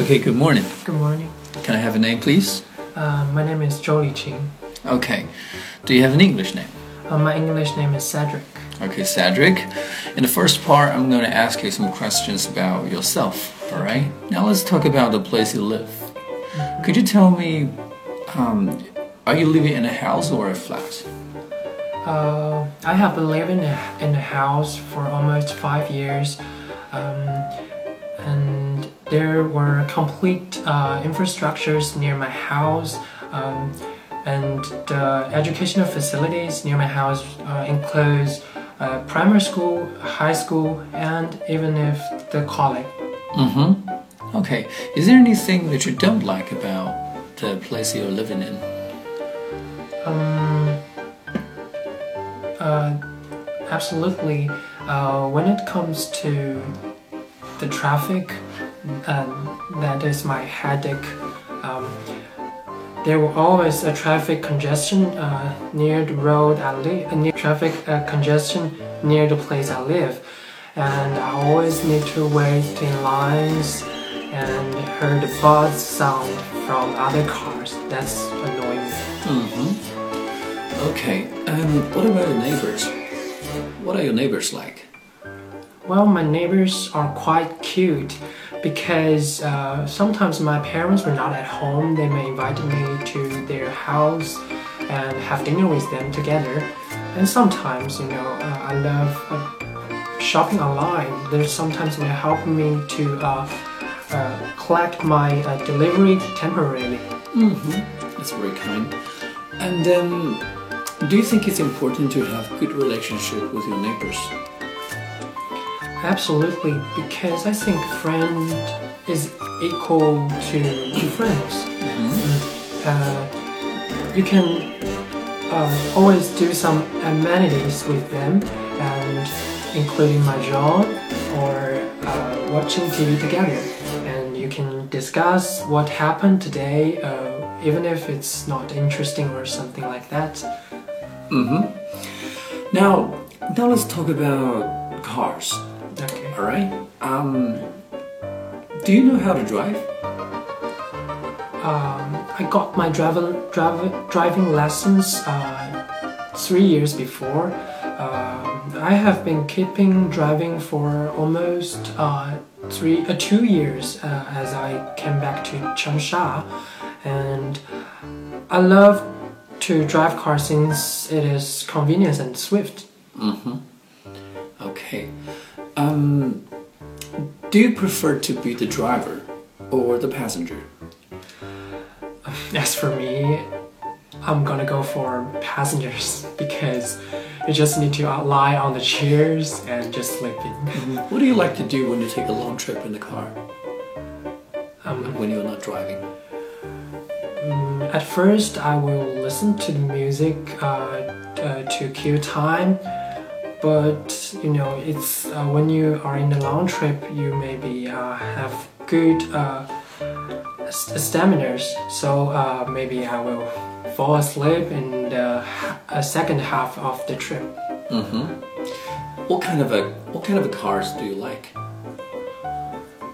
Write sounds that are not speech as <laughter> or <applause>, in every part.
Okay, good morning. Good morning. Can I have a name, please? Uh, my name is Jolie Ching. Okay. Do you have an English name? Uh, my English name is Cedric. Okay, Cedric. In the first part, I'm going to ask you some questions about yourself. All right. Now let's talk about the place you live. Could you tell me, um, are you living in a house or a flat? Uh, I have been living in a house for almost five years, um, and there were complete uh, infrastructures near my house. Um, and the educational facilities near my house uh, includes uh, primary school, high school, and even if the college. Mm-hmm. Okay. Is there anything that you don't like about the place you're living in? Um, uh, absolutely. Uh, when it comes to the traffic, um, that is my headache. Um, there was always a traffic congestion uh, near the road I live, uh, near traffic uh, congestion near the place I live, and I always need to wait in lines and hear the buzz sound from other cars. That's annoying. Mm-hmm. Okay. And what about your neighbors? What are your neighbors like? Well, my neighbors are quite cute because uh, sometimes my parents were not at home. They may invite me to their house and have dinner with them together. And sometimes, you know, uh, I love uh, shopping online. They sometimes may help me to uh, uh, collect my uh, delivery temporarily. Mm-hmm. That's very kind. And then, do you think it's important to have good relationship with your neighbors? Absolutely, because I think friend is equal to friends. Mm-hmm. Uh, you can uh, always do some amenities with them, and including my job or uh, watching TV together. And you can discuss what happened today, uh, even if it's not interesting or something like that. Mm-hmm. Now, now let's talk about cars. All right. Um, do you know how to drive? Um, I got my driving driving driving lessons uh, three years before. Um, I have been keeping driving for almost uh, three uh, two years uh, as I came back to Changsha, and I love to drive cars since it is convenient and swift. Mm-hmm. Okay. Um, do you prefer to be the driver or the passenger? As for me, I'm gonna go for passengers <laughs> because you just need to lie on the chairs and just sleep in. What do you like to do when you take a long trip in the car Um, when you're not driving? mm, at first, I will listen to the music uh, uh, to kill time, but you know, it's uh, when you are in a long trip, you maybe uh, have good uh, s- stamina. So uh, maybe I will fall asleep in the uh, second half of the trip. Mm-hmm. What kind of a what kind of a cars do you like?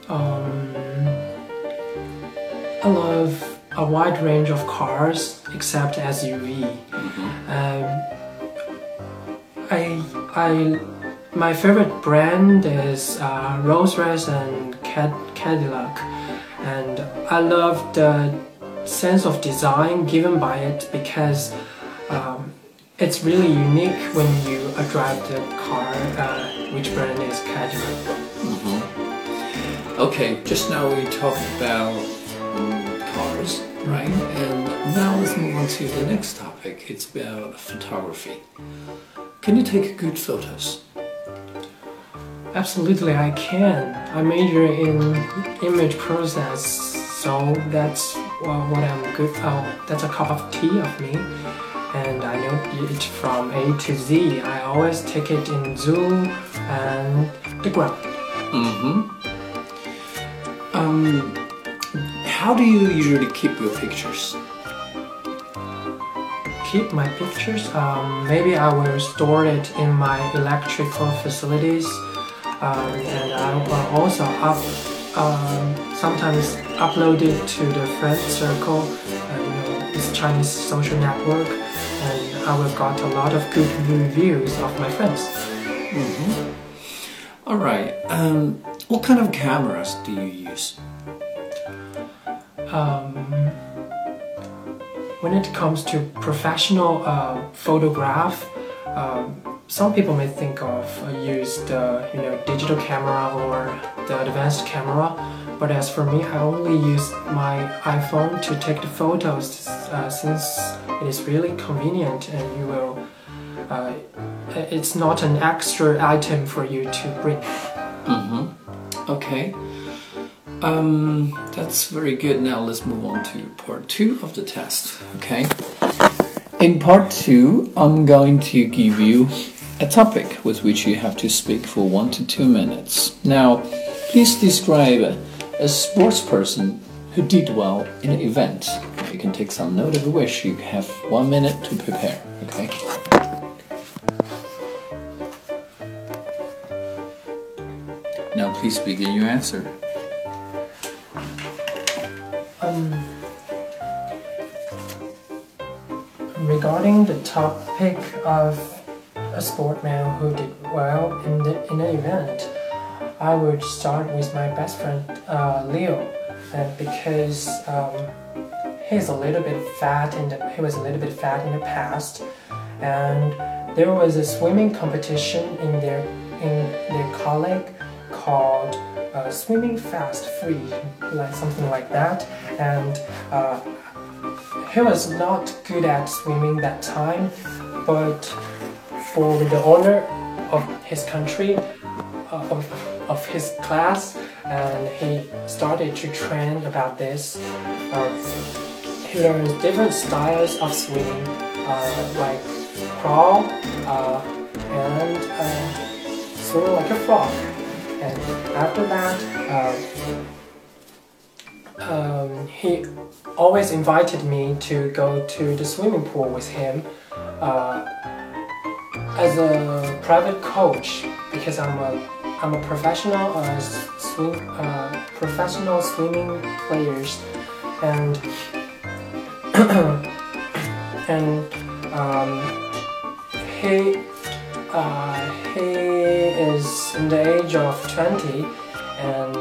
Um, I love a wide range of cars except SUV. Um, I, my favorite brand is uh, Rolls-Royce and Cad- Cadillac, and I love the sense of design given by it because um, it's really unique when you drive the car. Uh, which brand is Cadillac? Mm-hmm. Okay, just now we talked about cars, right? And now let's move on to the next topic. It's about photography. Can you take good photos? Absolutely, I can. I major in image process, so that's uh, what I'm good. Oh, that's a cup of tea of me, and I know it from A to Z. I always take it in zoom and the ground. Mm-hmm. Um, how do you usually keep your pictures? Keep my pictures. Um, maybe I will store it in my electrical facilities, um, and I will also up um, sometimes upload it to the friend circle, uh, you know, this Chinese social network, and I will got a lot of good reviews of my friends. Mm-hmm. All right. Um, what kind of cameras do you use? When it comes to professional uh, photograph, um, some people may think of uh, use the you know digital camera or the advanced camera, but as for me, I only use my iPhone to take the photos uh, since it is really convenient and you will. Uh, it's not an extra item for you to bring. Mm-hmm. Okay. Um, that's very good. Now let's move on to part two of the test. Okay. In part two, I'm going to give you a topic with which you have to speak for one to two minutes. Now, please describe a sports person who did well in an event. You can take some note of wish. You have one minute to prepare. Okay. Now, please begin your answer. Um, regarding the topic of a sportman who did well in the in an event, I would start with my best friend uh, Leo, and because um, he's a little bit fat and he was a little bit fat in the past, and there was a swimming competition in their in their college called uh, swimming fast free, like something like that, and. Uh, he was not good at swimming that time, but for the honor of his country, uh, of, of his class, and he started to train about this. Uh, he learned different styles of swimming, uh, like crawl uh, and uh, swim like a frog. And after that, uh, um, he always invited me to go to the swimming pool with him as a private coach because I'm a I'm a professional uh, swim uh, professional swimming players. And <clears throat> and um, he uh, he in the age of 20 and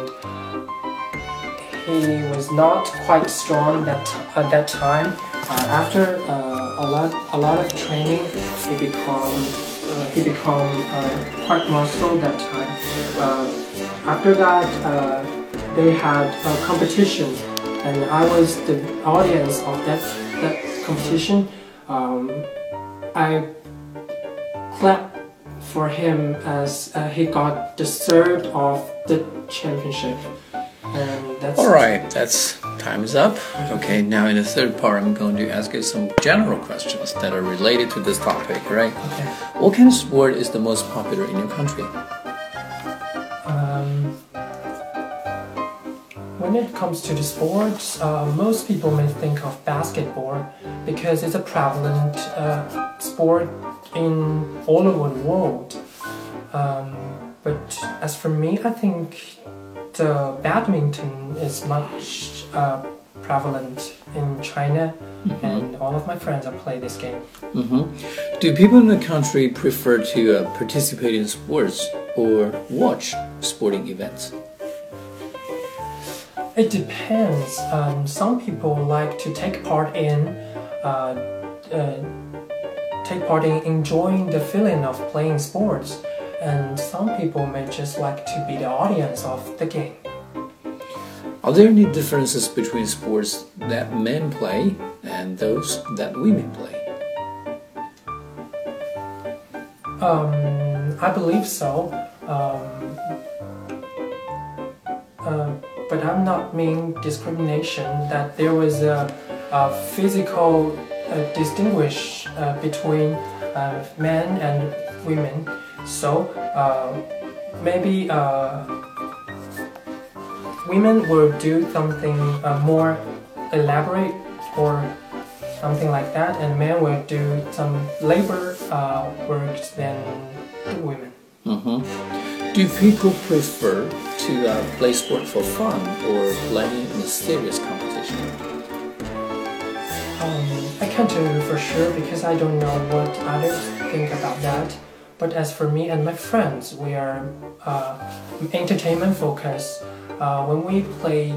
he was not quite strong that at that time uh, after uh, a lot a lot of training he become uh, he become uh, quite muscle that time. Uh, after that, uh, they had a competition, and I was the audience of that that competition. Um, I clapped for him as uh, he got the third of the championship. And that's All right, that's time is up. Okay, now in the third part, I'm going to ask you some general questions that are related to this topic, right? Okay. What kind of sport is the most popular in your country? When it comes to the sports, uh, most people may think of basketball because it's a prevalent uh, sport in all over the world. Um, but as for me, I think the badminton is much uh, prevalent in China, Mhm. and all of my friends have played this game. hmm Do people in the country prefer to uh, participate in sports or watch sporting events? It depends. Um, some people like to take part in, uh, uh, take part in enjoying the feeling of playing sports, and some people may just like to be the audience of the game. Are there any differences between sports that men play and those that women play? Um, I believe so. Um, uh, but I'm not mean discrimination. That there was a, a physical uh, distinguish uh, between uh, men and women. So uh, maybe uh, women will do something uh, more elaborate or something like that, and men will do some labor work than women. hmm Do people prefer to uh, play sport for fun or play in a serious competition? Um, I can't tell you for sure because I don't know what others think about that. But as for me and my friends, we are uh, entertainment focused. Uh, when we play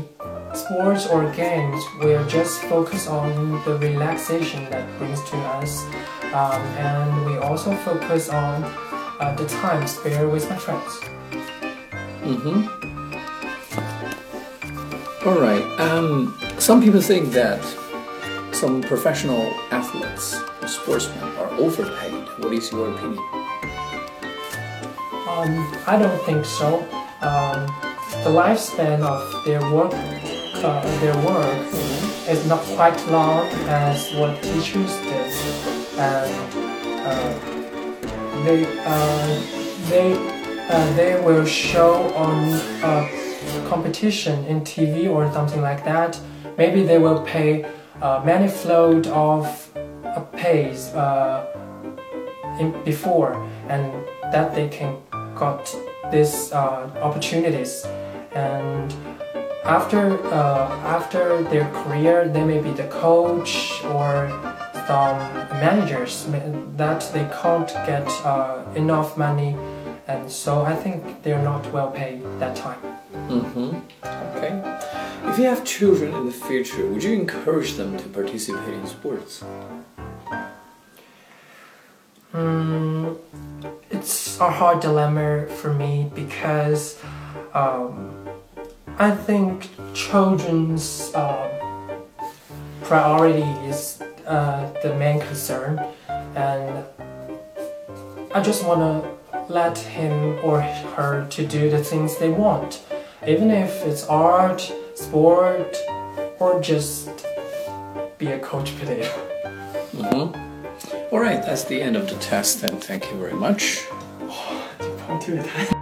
sports or games, we are just focused on the relaxation that brings to us, um, and we also focus on uh, the time spent with my friends. Mm-hmm. All right. Um, some people think that some professional athletes or sportsmen are overpaid. What is your opinion? Um, I don't think so. Um, the lifespan of their work, uh, their work, is not quite long as what teachers did, and uh, they uh, they uh, they will show on a competition in TV or something like that. Maybe they will pay uh, many float of uh, pays uh, in before, and that they can got these uh, opportunities and after uh, after their career they may be the coach or some managers that they can't get uh, enough money and so I think they're not well paid that time. Mm-hmm. Okay. If you have children in the future, would you encourage them to participate in sports? Mm, it's a hard dilemma for me because um, I think children's uh, priority is uh, the main concern, and I just want to let him or her to do the things they want, even if it's art, sport, or just be a coach player. Mm -hmm. All right, that's the end of the test, and thank you very much. <sighs>